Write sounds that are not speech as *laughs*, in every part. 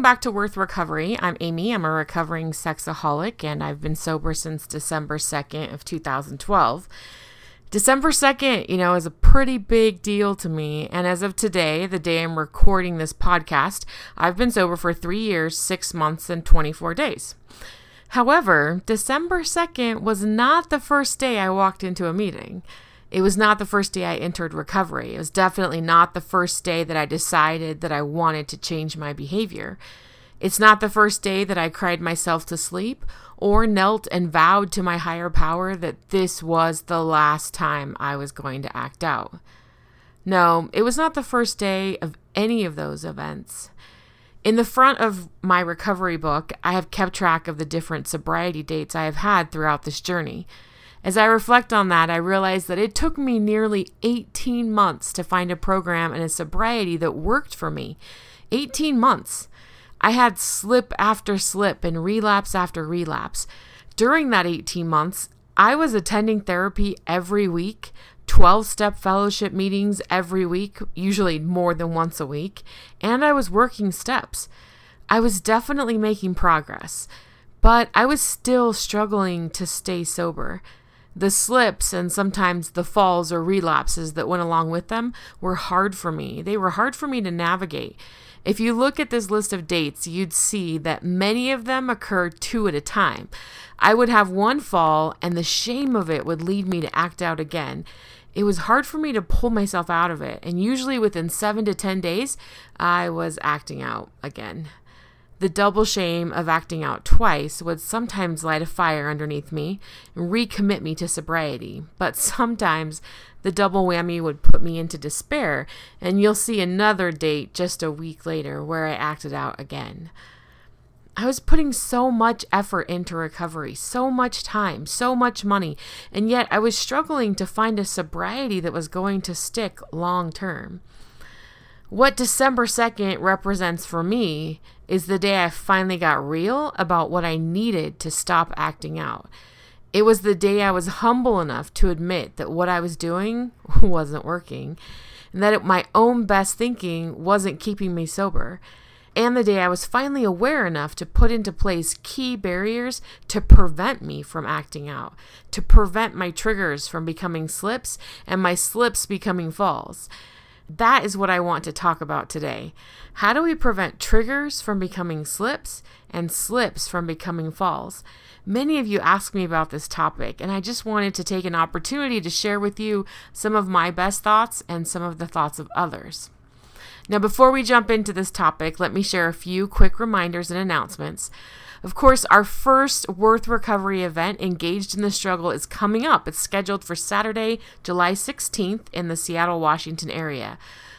Welcome back to Worth Recovery. I'm Amy. I'm a recovering sexaholic and I've been sober since December 2nd of 2012. December 2nd, you know, is a pretty big deal to me. And as of today, the day I'm recording this podcast, I've been sober for three years, six months, and 24 days. However, December 2nd was not the first day I walked into a meeting. It was not the first day I entered recovery. It was definitely not the first day that I decided that I wanted to change my behavior. It's not the first day that I cried myself to sleep or knelt and vowed to my higher power that this was the last time I was going to act out. No, it was not the first day of any of those events. In the front of my recovery book, I have kept track of the different sobriety dates I have had throughout this journey. As I reflect on that, I realize that it took me nearly 18 months to find a program and a sobriety that worked for me. 18 months. I had slip after slip and relapse after relapse. During that 18 months, I was attending therapy every week, 12 step fellowship meetings every week, usually more than once a week, and I was working steps. I was definitely making progress, but I was still struggling to stay sober. The slips and sometimes the falls or relapses that went along with them were hard for me. They were hard for me to navigate. If you look at this list of dates, you'd see that many of them occur two at a time. I would have one fall, and the shame of it would lead me to act out again. It was hard for me to pull myself out of it, and usually within seven to 10 days, I was acting out again. The double shame of acting out twice would sometimes light a fire underneath me and recommit me to sobriety, but sometimes the double whammy would put me into despair, and you'll see another date just a week later where I acted out again. I was putting so much effort into recovery, so much time, so much money, and yet I was struggling to find a sobriety that was going to stick long term. What December 2nd represents for me is the day I finally got real about what I needed to stop acting out. It was the day I was humble enough to admit that what I was doing *laughs* wasn't working and that it, my own best thinking wasn't keeping me sober. And the day I was finally aware enough to put into place key barriers to prevent me from acting out, to prevent my triggers from becoming slips and my slips becoming falls. That is what I want to talk about today. How do we prevent triggers from becoming slips and slips from becoming falls? Many of you ask me about this topic, and I just wanted to take an opportunity to share with you some of my best thoughts and some of the thoughts of others. Now, before we jump into this topic, let me share a few quick reminders and announcements. Of course, our first Worth Recovery event, Engaged in the Struggle, is coming up. It's scheduled for Saturday, July 16th in the Seattle, Washington area.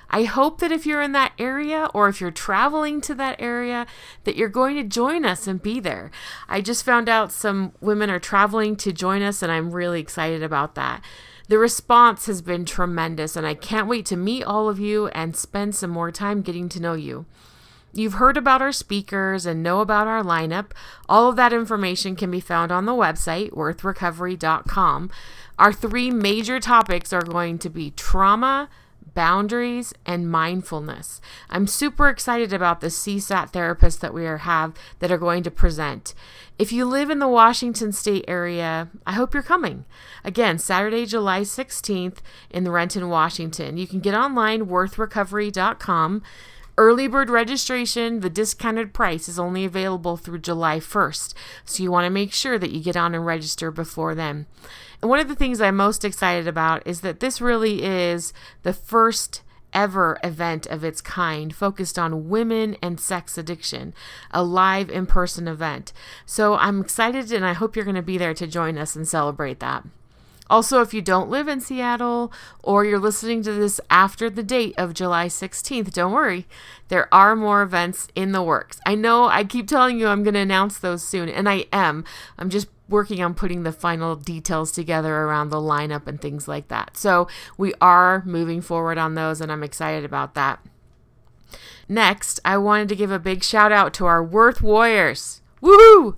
I hope that if you're in that area or if you're traveling to that area, that you're going to join us and be there. I just found out some women are traveling to join us, and I'm really excited about that. The response has been tremendous, and I can't wait to meet all of you and spend some more time getting to know you. You've heard about our speakers and know about our lineup. All of that information can be found on the website, worthrecovery.com. Our three major topics are going to be trauma, boundaries, and mindfulness. I'm super excited about the CSAT therapists that we are, have that are going to present. If you live in the Washington state area, I hope you're coming. Again, Saturday, July 16th in Renton, Washington. You can get online, worthrecovery.com. Early bird registration, the discounted price is only available through July 1st. So you want to make sure that you get on and register before then. And one of the things I'm most excited about is that this really is the first ever event of its kind focused on women and sex addiction, a live in person event. So I'm excited and I hope you're going to be there to join us and celebrate that. Also, if you don't live in Seattle or you're listening to this after the date of July 16th, don't worry. There are more events in the works. I know I keep telling you I'm going to announce those soon, and I am. I'm just working on putting the final details together around the lineup and things like that. So we are moving forward on those, and I'm excited about that. Next, I wanted to give a big shout out to our Worth Warriors. Woo!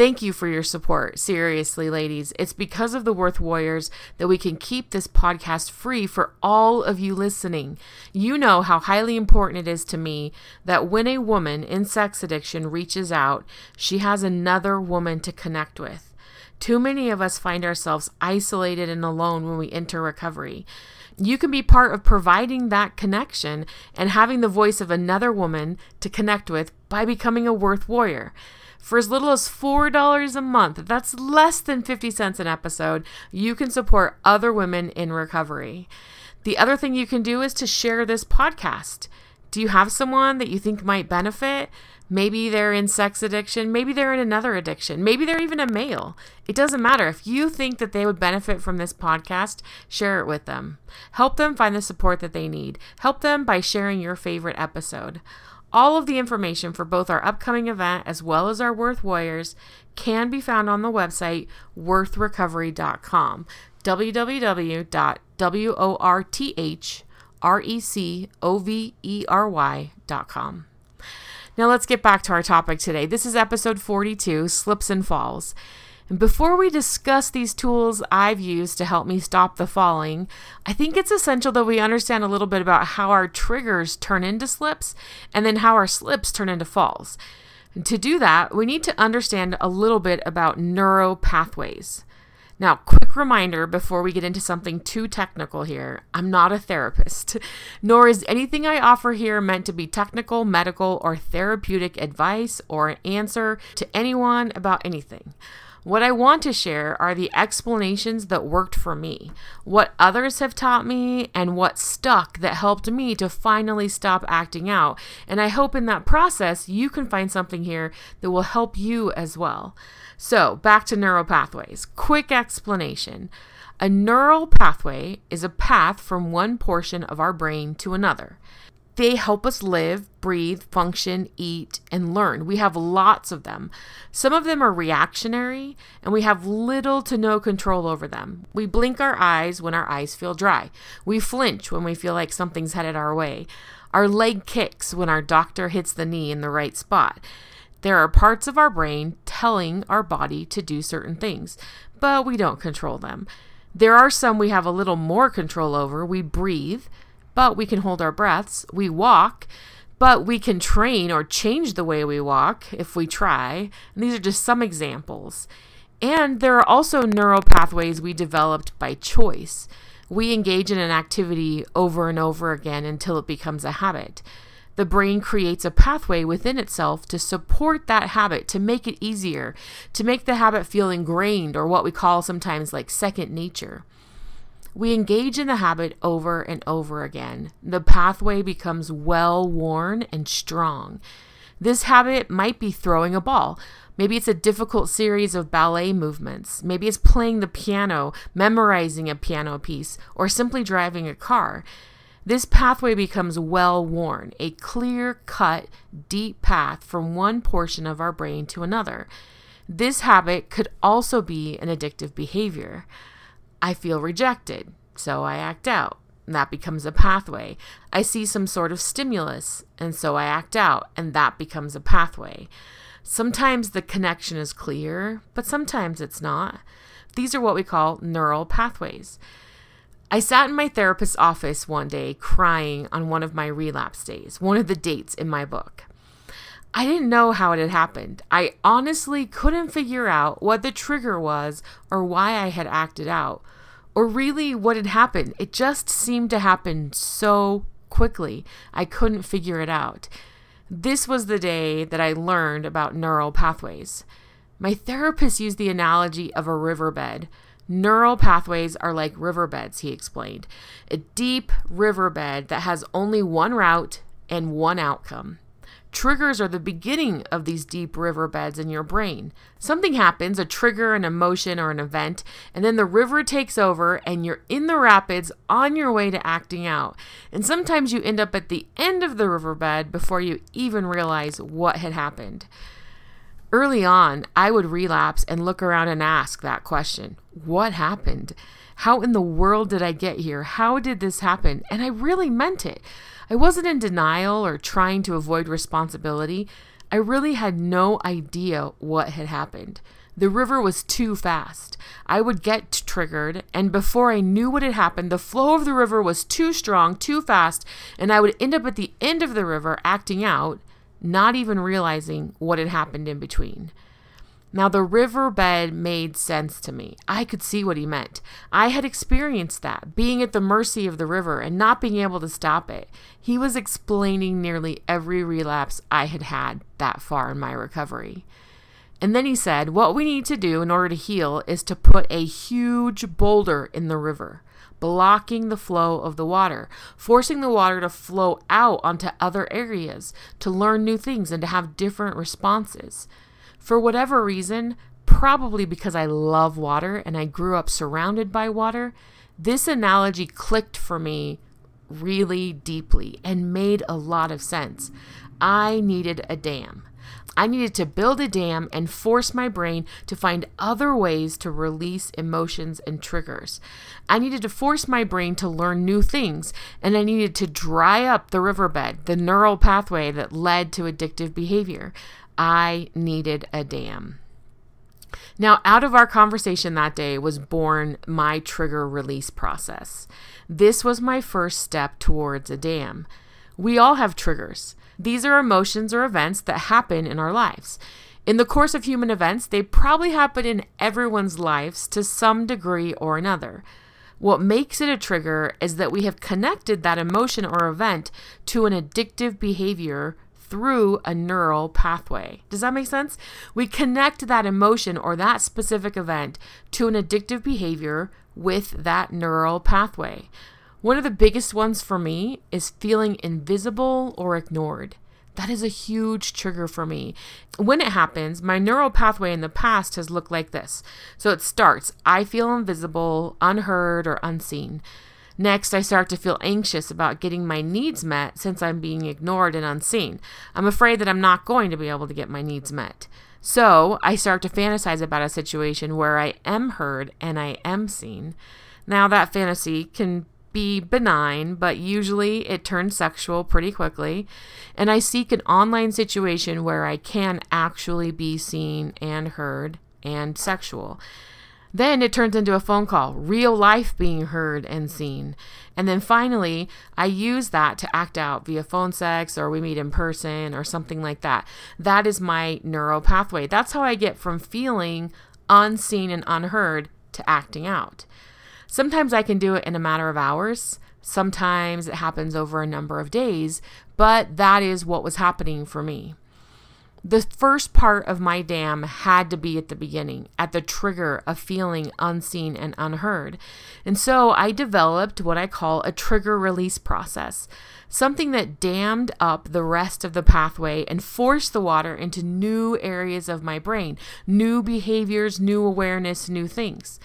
Thank you for your support. Seriously, ladies. It's because of the Worth Warriors that we can keep this podcast free for all of you listening. You know how highly important it is to me that when a woman in sex addiction reaches out, she has another woman to connect with. Too many of us find ourselves isolated and alone when we enter recovery. You can be part of providing that connection and having the voice of another woman to connect with by becoming a Worth Warrior. For as little as $4 a month, that's less than 50 cents an episode, you can support other women in recovery. The other thing you can do is to share this podcast. Do you have someone that you think might benefit? Maybe they're in sex addiction. Maybe they're in another addiction. Maybe they're even a male. It doesn't matter. If you think that they would benefit from this podcast, share it with them. Help them find the support that they need. Help them by sharing your favorite episode. All of the information for both our upcoming event as well as our Worth Warriors can be found on the website worthrecovery.com. www.worthrecovery.com. Now let's get back to our topic today. This is episode 42 Slips and Falls. And before we discuss these tools I've used to help me stop the falling, I think it's essential that we understand a little bit about how our triggers turn into slips and then how our slips turn into falls. And to do that, we need to understand a little bit about neuro pathways. Now, quick reminder before we get into something too technical here I'm not a therapist, *laughs* nor is anything I offer here meant to be technical, medical, or therapeutic advice or an answer to anyone about anything. What I want to share are the explanations that worked for me, what others have taught me, and what stuck that helped me to finally stop acting out. And I hope in that process you can find something here that will help you as well. So, back to neural pathways. Quick explanation. A neural pathway is a path from one portion of our brain to another. They help us live, breathe, function, eat, and learn. We have lots of them. Some of them are reactionary, and we have little to no control over them. We blink our eyes when our eyes feel dry. We flinch when we feel like something's headed our way. Our leg kicks when our doctor hits the knee in the right spot. There are parts of our brain telling our body to do certain things, but we don't control them. There are some we have a little more control over. We breathe but we can hold our breaths. We walk, but we can train or change the way we walk if we try. And these are just some examples. And there are also neural pathways we developed by choice. We engage in an activity over and over again until it becomes a habit. The brain creates a pathway within itself to support that habit, to make it easier, to make the habit feel ingrained, or what we call sometimes like second nature. We engage in the habit over and over again. The pathway becomes well worn and strong. This habit might be throwing a ball. Maybe it's a difficult series of ballet movements. Maybe it's playing the piano, memorizing a piano piece, or simply driving a car. This pathway becomes well worn, a clear cut, deep path from one portion of our brain to another. This habit could also be an addictive behavior. I feel rejected, so I act out. And that becomes a pathway. I see some sort of stimulus, and so I act out, and that becomes a pathway. Sometimes the connection is clear, but sometimes it's not. These are what we call neural pathways. I sat in my therapist's office one day crying on one of my relapse days, one of the dates in my book. I didn't know how it had happened. I honestly couldn't figure out what the trigger was or why I had acted out or really what had happened. It just seemed to happen so quickly. I couldn't figure it out. This was the day that I learned about neural pathways. My therapist used the analogy of a riverbed. Neural pathways are like riverbeds, he explained. A deep riverbed that has only one route and one outcome Triggers are the beginning of these deep riverbeds in your brain. Something happens, a trigger, an emotion, or an event, and then the river takes over and you're in the rapids on your way to acting out. And sometimes you end up at the end of the riverbed before you even realize what had happened. Early on, I would relapse and look around and ask that question What happened? How in the world did I get here? How did this happen? And I really meant it. I wasn't in denial or trying to avoid responsibility. I really had no idea what had happened. The river was too fast. I would get triggered, and before I knew what had happened, the flow of the river was too strong, too fast, and I would end up at the end of the river acting out, not even realizing what had happened in between. Now, the riverbed made sense to me. I could see what he meant. I had experienced that, being at the mercy of the river and not being able to stop it. He was explaining nearly every relapse I had had that far in my recovery. And then he said, What we need to do in order to heal is to put a huge boulder in the river, blocking the flow of the water, forcing the water to flow out onto other areas, to learn new things and to have different responses. For whatever reason, probably because I love water and I grew up surrounded by water, this analogy clicked for me really deeply and made a lot of sense. I needed a dam. I needed to build a dam and force my brain to find other ways to release emotions and triggers. I needed to force my brain to learn new things, and I needed to dry up the riverbed, the neural pathway that led to addictive behavior. I needed a dam. Now, out of our conversation that day was born my trigger release process. This was my first step towards a dam. We all have triggers. These are emotions or events that happen in our lives. In the course of human events, they probably happen in everyone's lives to some degree or another. What makes it a trigger is that we have connected that emotion or event to an addictive behavior through a neural pathway. Does that make sense? We connect that emotion or that specific event to an addictive behavior with that neural pathway. One of the biggest ones for me is feeling invisible or ignored. That is a huge trigger for me. When it happens, my neural pathway in the past has looked like this. So it starts I feel invisible, unheard, or unseen. Next, I start to feel anxious about getting my needs met since I'm being ignored and unseen. I'm afraid that I'm not going to be able to get my needs met. So I start to fantasize about a situation where I am heard and I am seen. Now, that fantasy can be benign, but usually it turns sexual pretty quickly. And I seek an online situation where I can actually be seen and heard and sexual. Then it turns into a phone call, real life being heard and seen. And then finally, I use that to act out via phone sex or we meet in person or something like that. That is my neural pathway. That's how I get from feeling unseen and unheard to acting out. Sometimes I can do it in a matter of hours. Sometimes it happens over a number of days, but that is what was happening for me the first part of my dam had to be at the beginning, at the trigger of feeling unseen and unheard. And so I developed what I call a trigger release process, something that dammed up the rest of the pathway and forced the water into new areas of my brain, new behaviors, new awareness, new things.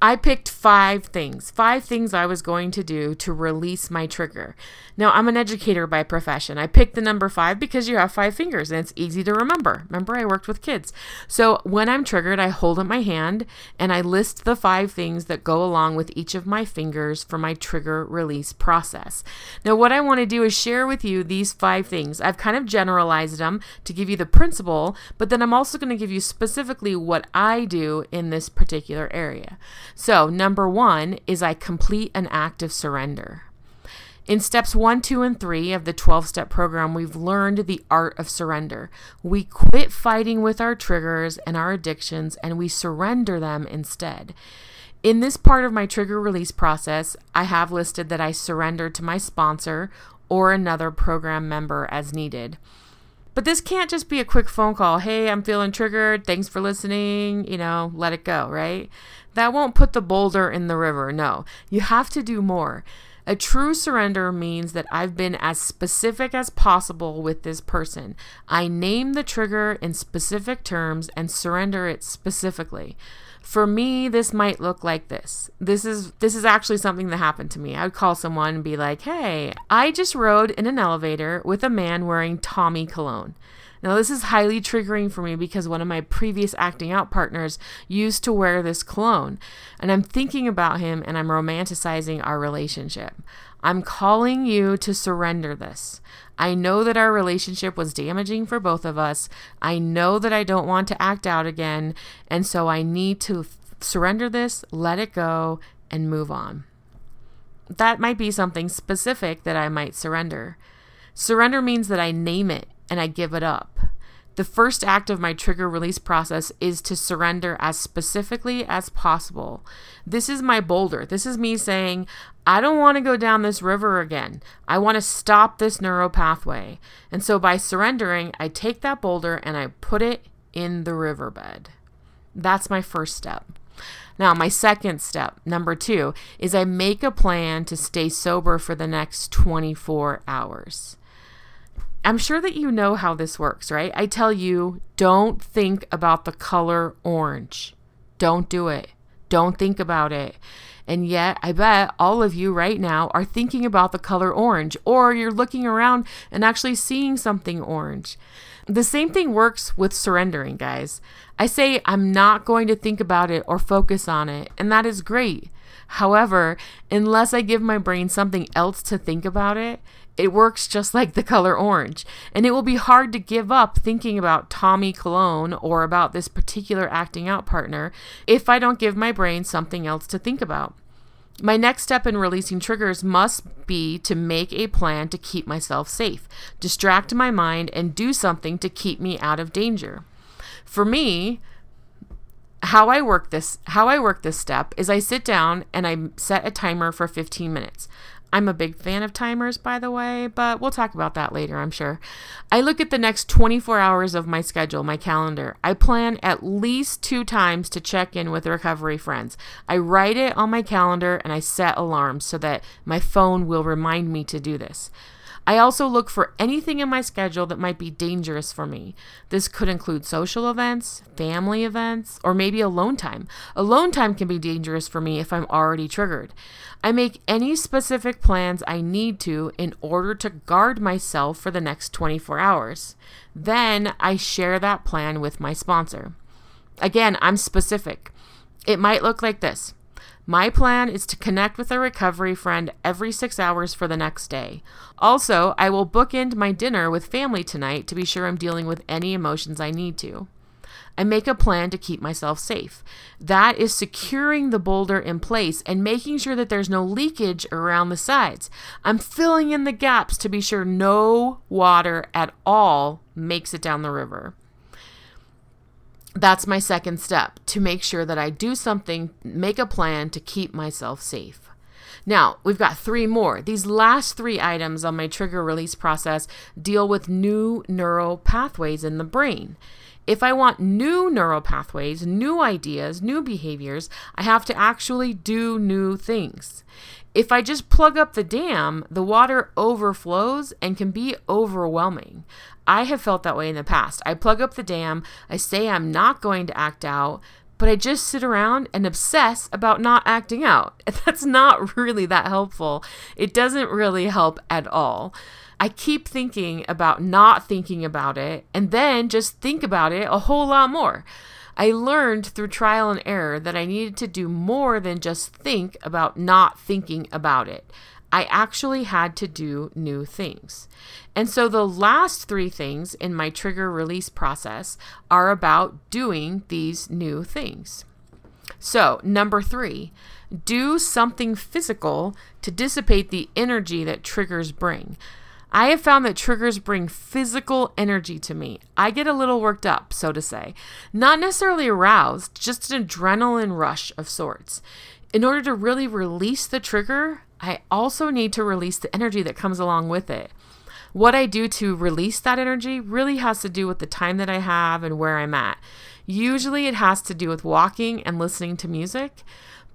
I picked five things, five things I was going to do to release my trigger. Now, I'm an educator by profession. I picked the number five because you have five fingers and it's easy to remember. Remember, I worked with kids. So when I'm triggered, I hold up my hand and I list the five things that go along with each of my fingers for my trigger release process. Now, what I want to do is share with you these five things. I've kind of generalized them to give you the principle, but then I'm also going to give you specifically what I do in this particular area. So, number one is I complete an act of surrender. In steps one, two, and three of the 12 step program, we've learned the art of surrender. We quit fighting with our triggers and our addictions and we surrender them instead. In this part of my trigger release process, I have listed that I surrender to my sponsor or another program member as needed. But this can't just be a quick phone call. Hey, I'm feeling triggered. Thanks for listening. You know, let it go, right? That won't put the boulder in the river. No, you have to do more. A true surrender means that I've been as specific as possible with this person. I name the trigger in specific terms and surrender it specifically. For me, this might look like this. This is this is actually something that happened to me. I would call someone and be like, "Hey, I just rode in an elevator with a man wearing Tommy cologne." Now, this is highly triggering for me because one of my previous acting out partners used to wear this cologne, and I'm thinking about him and I'm romanticizing our relationship. I'm calling you to surrender this. I know that our relationship was damaging for both of us. I know that I don't want to act out again, and so I need to f- surrender this, let it go, and move on. That might be something specific that I might surrender. Surrender means that I name it and I give it up. The first act of my trigger release process is to surrender as specifically as possible. This is my boulder. This is me saying, I don't want to go down this river again. I want to stop this neuro pathway. And so by surrendering, I take that boulder and I put it in the riverbed. That's my first step. Now, my second step, number two, is I make a plan to stay sober for the next 24 hours. I'm sure that you know how this works, right? I tell you, don't think about the color orange. Don't do it. Don't think about it. And yet, I bet all of you right now are thinking about the color orange, or you're looking around and actually seeing something orange. The same thing works with surrendering, guys. I say, I'm not going to think about it or focus on it, and that is great. However, unless I give my brain something else to think about it, it works just like the color orange, and it will be hard to give up thinking about Tommy Cologne or about this particular acting out partner if I don't give my brain something else to think about. My next step in releasing triggers must be to make a plan to keep myself safe, distract my mind, and do something to keep me out of danger. For me, how I work this how I work this step is I sit down and I set a timer for 15 minutes. I'm a big fan of timers, by the way, but we'll talk about that later, I'm sure. I look at the next 24 hours of my schedule, my calendar. I plan at least two times to check in with recovery friends. I write it on my calendar and I set alarms so that my phone will remind me to do this. I also look for anything in my schedule that might be dangerous for me. This could include social events, family events, or maybe alone time. Alone time can be dangerous for me if I'm already triggered. I make any specific plans I need to in order to guard myself for the next 24 hours. Then I share that plan with my sponsor. Again, I'm specific. It might look like this. My plan is to connect with a recovery friend every six hours for the next day. Also, I will bookend my dinner with family tonight to be sure I'm dealing with any emotions I need to. I make a plan to keep myself safe. That is securing the boulder in place and making sure that there's no leakage around the sides. I'm filling in the gaps to be sure no water at all makes it down the river that's my second step to make sure that I do something, make a plan to keep myself safe. Now, we've got three more. These last three items on my trigger release process deal with new neural pathways in the brain. If I want new neural pathways, new ideas, new behaviors, I have to actually do new things. If I just plug up the dam, the water overflows and can be overwhelming. I have felt that way in the past. I plug up the dam, I say I'm not going to act out, but I just sit around and obsess about not acting out. *laughs* That's not really that helpful. It doesn't really help at all. I keep thinking about not thinking about it and then just think about it a whole lot more. I learned through trial and error that I needed to do more than just think about not thinking about it. I actually had to do new things. And so the last three things in my trigger release process are about doing these new things. So, number three, do something physical to dissipate the energy that triggers bring. I have found that triggers bring physical energy to me. I get a little worked up, so to say. Not necessarily aroused, just an adrenaline rush of sorts. In order to really release the trigger, I also need to release the energy that comes along with it. What I do to release that energy really has to do with the time that I have and where I'm at. Usually it has to do with walking and listening to music,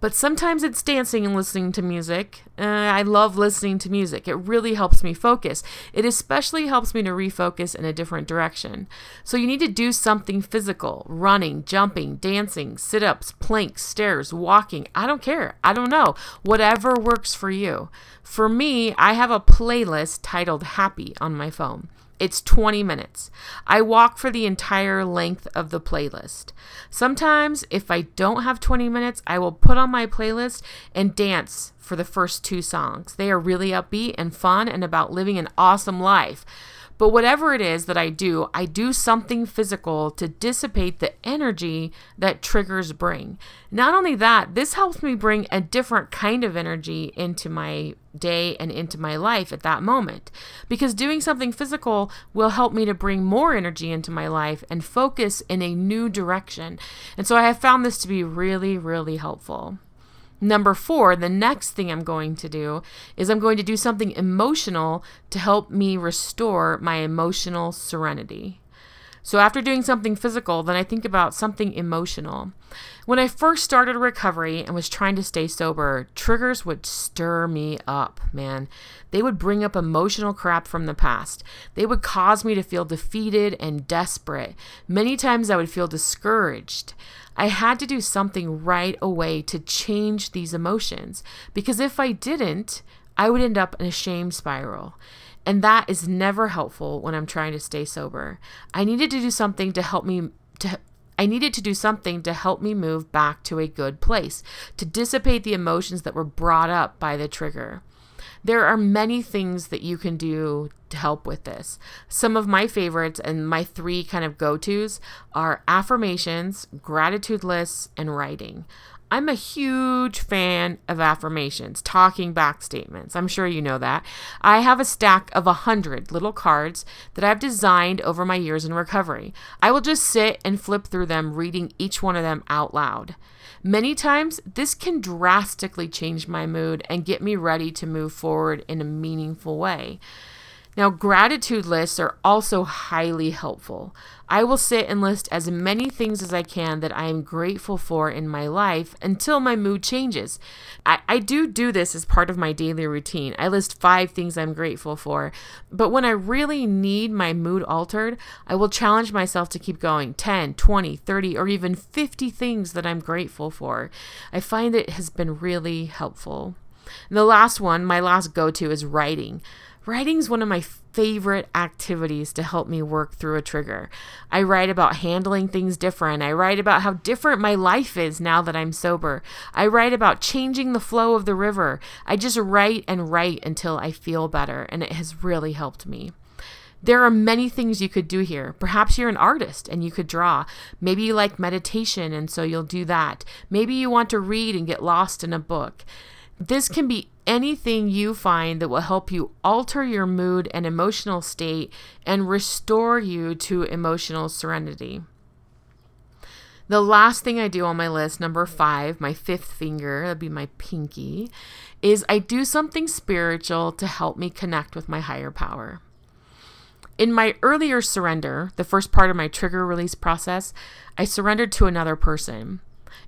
but sometimes it's dancing and listening to music. Uh, I love listening to music. It really helps me focus. It especially helps me to refocus in a different direction. So you need to do something physical running, jumping, dancing, sit ups, planks, stairs, walking. I don't care. I don't know. Whatever works for you. For me, I have a playlist titled Happy on my phone. It's 20 minutes. I walk for the entire length of the playlist. Sometimes, if I don't have 20 minutes, I will put on my playlist and dance for the first two songs. They are really upbeat and fun and about living an awesome life. But whatever it is that I do, I do something physical to dissipate the energy that triggers bring. Not only that, this helps me bring a different kind of energy into my day and into my life at that moment. Because doing something physical will help me to bring more energy into my life and focus in a new direction. And so I have found this to be really, really helpful. Number four, the next thing I'm going to do is I'm going to do something emotional to help me restore my emotional serenity. So after doing something physical, then I think about something emotional. When I first started recovery and was trying to stay sober, triggers would stir me up, man. They would bring up emotional crap from the past. They would cause me to feel defeated and desperate. Many times I would feel discouraged. I had to do something right away to change these emotions because if I didn't, I would end up in a shame spiral. And that is never helpful when I'm trying to stay sober. I needed to do something to help me to I needed to do something to help me move back to a good place, to dissipate the emotions that were brought up by the trigger. There are many things that you can do to help with this. Some of my favorites and my three kind of go tos are affirmations, gratitude lists, and writing. I'm a huge fan of affirmations, talking back statements. I'm sure you know that. I have a stack of a hundred little cards that I've designed over my years in recovery. I will just sit and flip through them, reading each one of them out loud. Many times, this can drastically change my mood and get me ready to move forward in a meaningful way. Now, gratitude lists are also highly helpful. I will sit and list as many things as I can that I am grateful for in my life until my mood changes. I, I do do this as part of my daily routine. I list five things I'm grateful for, but when I really need my mood altered, I will challenge myself to keep going 10, 20, 30, or even 50 things that I'm grateful for. I find it has been really helpful. And the last one, my last go to, is writing. Writing is one of my favorite activities to help me work through a trigger. I write about handling things different. I write about how different my life is now that I'm sober. I write about changing the flow of the river. I just write and write until I feel better, and it has really helped me. There are many things you could do here. Perhaps you're an artist and you could draw. Maybe you like meditation and so you'll do that. Maybe you want to read and get lost in a book. This can be anything you find that will help you alter your mood and emotional state and restore you to emotional serenity. The last thing I do on my list, number five, my fifth finger, that'd be my pinky, is I do something spiritual to help me connect with my higher power. In my earlier surrender, the first part of my trigger release process, I surrendered to another person.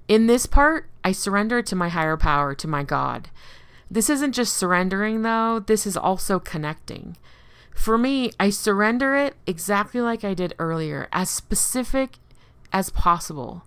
In this part, I surrender to my higher power, to my God. This isn't just surrendering, though, this is also connecting. For me, I surrender it exactly like I did earlier, as specific as possible.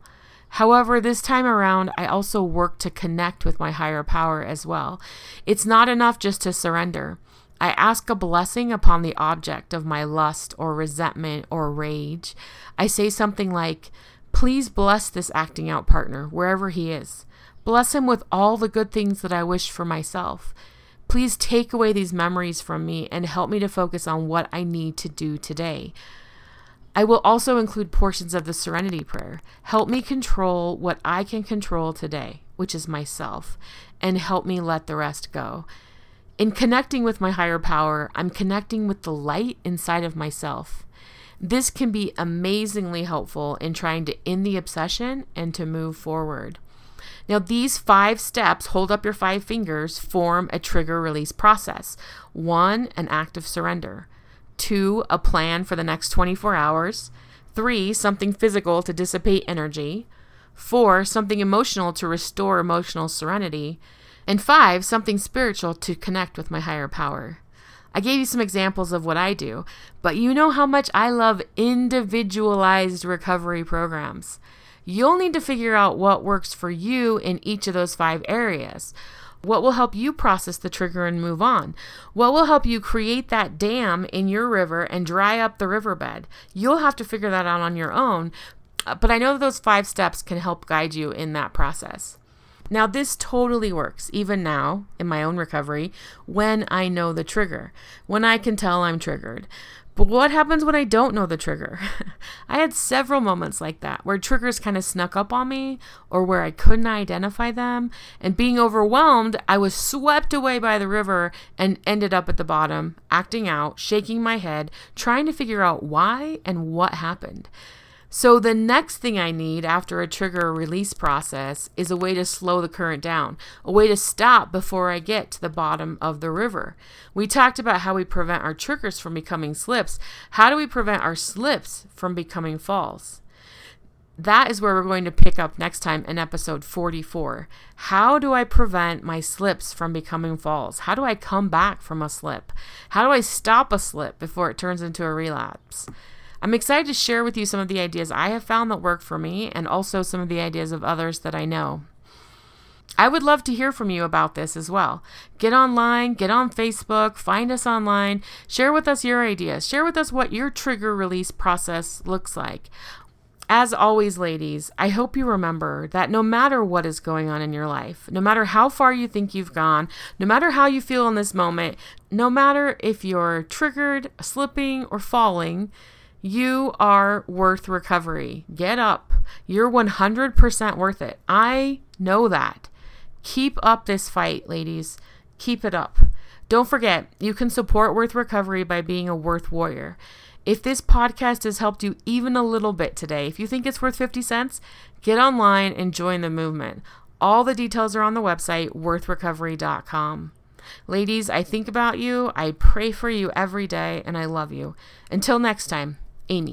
However, this time around, I also work to connect with my higher power as well. It's not enough just to surrender. I ask a blessing upon the object of my lust or resentment or rage. I say something like, Please bless this acting out partner wherever he is. Bless him with all the good things that I wish for myself. Please take away these memories from me and help me to focus on what I need to do today. I will also include portions of the Serenity Prayer. Help me control what I can control today, which is myself, and help me let the rest go. In connecting with my higher power, I'm connecting with the light inside of myself. This can be amazingly helpful in trying to end the obsession and to move forward. Now, these five steps, hold up your five fingers, form a trigger release process. One, an act of surrender. Two, a plan for the next 24 hours. Three, something physical to dissipate energy. Four, something emotional to restore emotional serenity. And five, something spiritual to connect with my higher power. I gave you some examples of what I do, but you know how much I love individualized recovery programs. You'll need to figure out what works for you in each of those five areas. What will help you process the trigger and move on? What will help you create that dam in your river and dry up the riverbed? You'll have to figure that out on your own, uh, but I know those five steps can help guide you in that process. Now, this totally works, even now in my own recovery, when I know the trigger, when I can tell I'm triggered. But what happens when I don't know the trigger? *laughs* I had several moments like that where triggers kind of snuck up on me or where I couldn't identify them. And being overwhelmed, I was swept away by the river and ended up at the bottom, acting out, shaking my head, trying to figure out why and what happened. So, the next thing I need after a trigger release process is a way to slow the current down, a way to stop before I get to the bottom of the river. We talked about how we prevent our triggers from becoming slips. How do we prevent our slips from becoming falls? That is where we're going to pick up next time in episode 44. How do I prevent my slips from becoming falls? How do I come back from a slip? How do I stop a slip before it turns into a relapse? I'm excited to share with you some of the ideas I have found that work for me and also some of the ideas of others that I know. I would love to hear from you about this as well. Get online, get on Facebook, find us online, share with us your ideas, share with us what your trigger release process looks like. As always, ladies, I hope you remember that no matter what is going on in your life, no matter how far you think you've gone, no matter how you feel in this moment, no matter if you're triggered, slipping, or falling, you are worth recovery. Get up. You're 100% worth it. I know that. Keep up this fight, ladies. Keep it up. Don't forget, you can support Worth Recovery by being a Worth Warrior. If this podcast has helped you even a little bit today, if you think it's worth 50 cents, get online and join the movement. All the details are on the website, worthrecovery.com. Ladies, I think about you, I pray for you every day, and I love you. Until next time. Amy.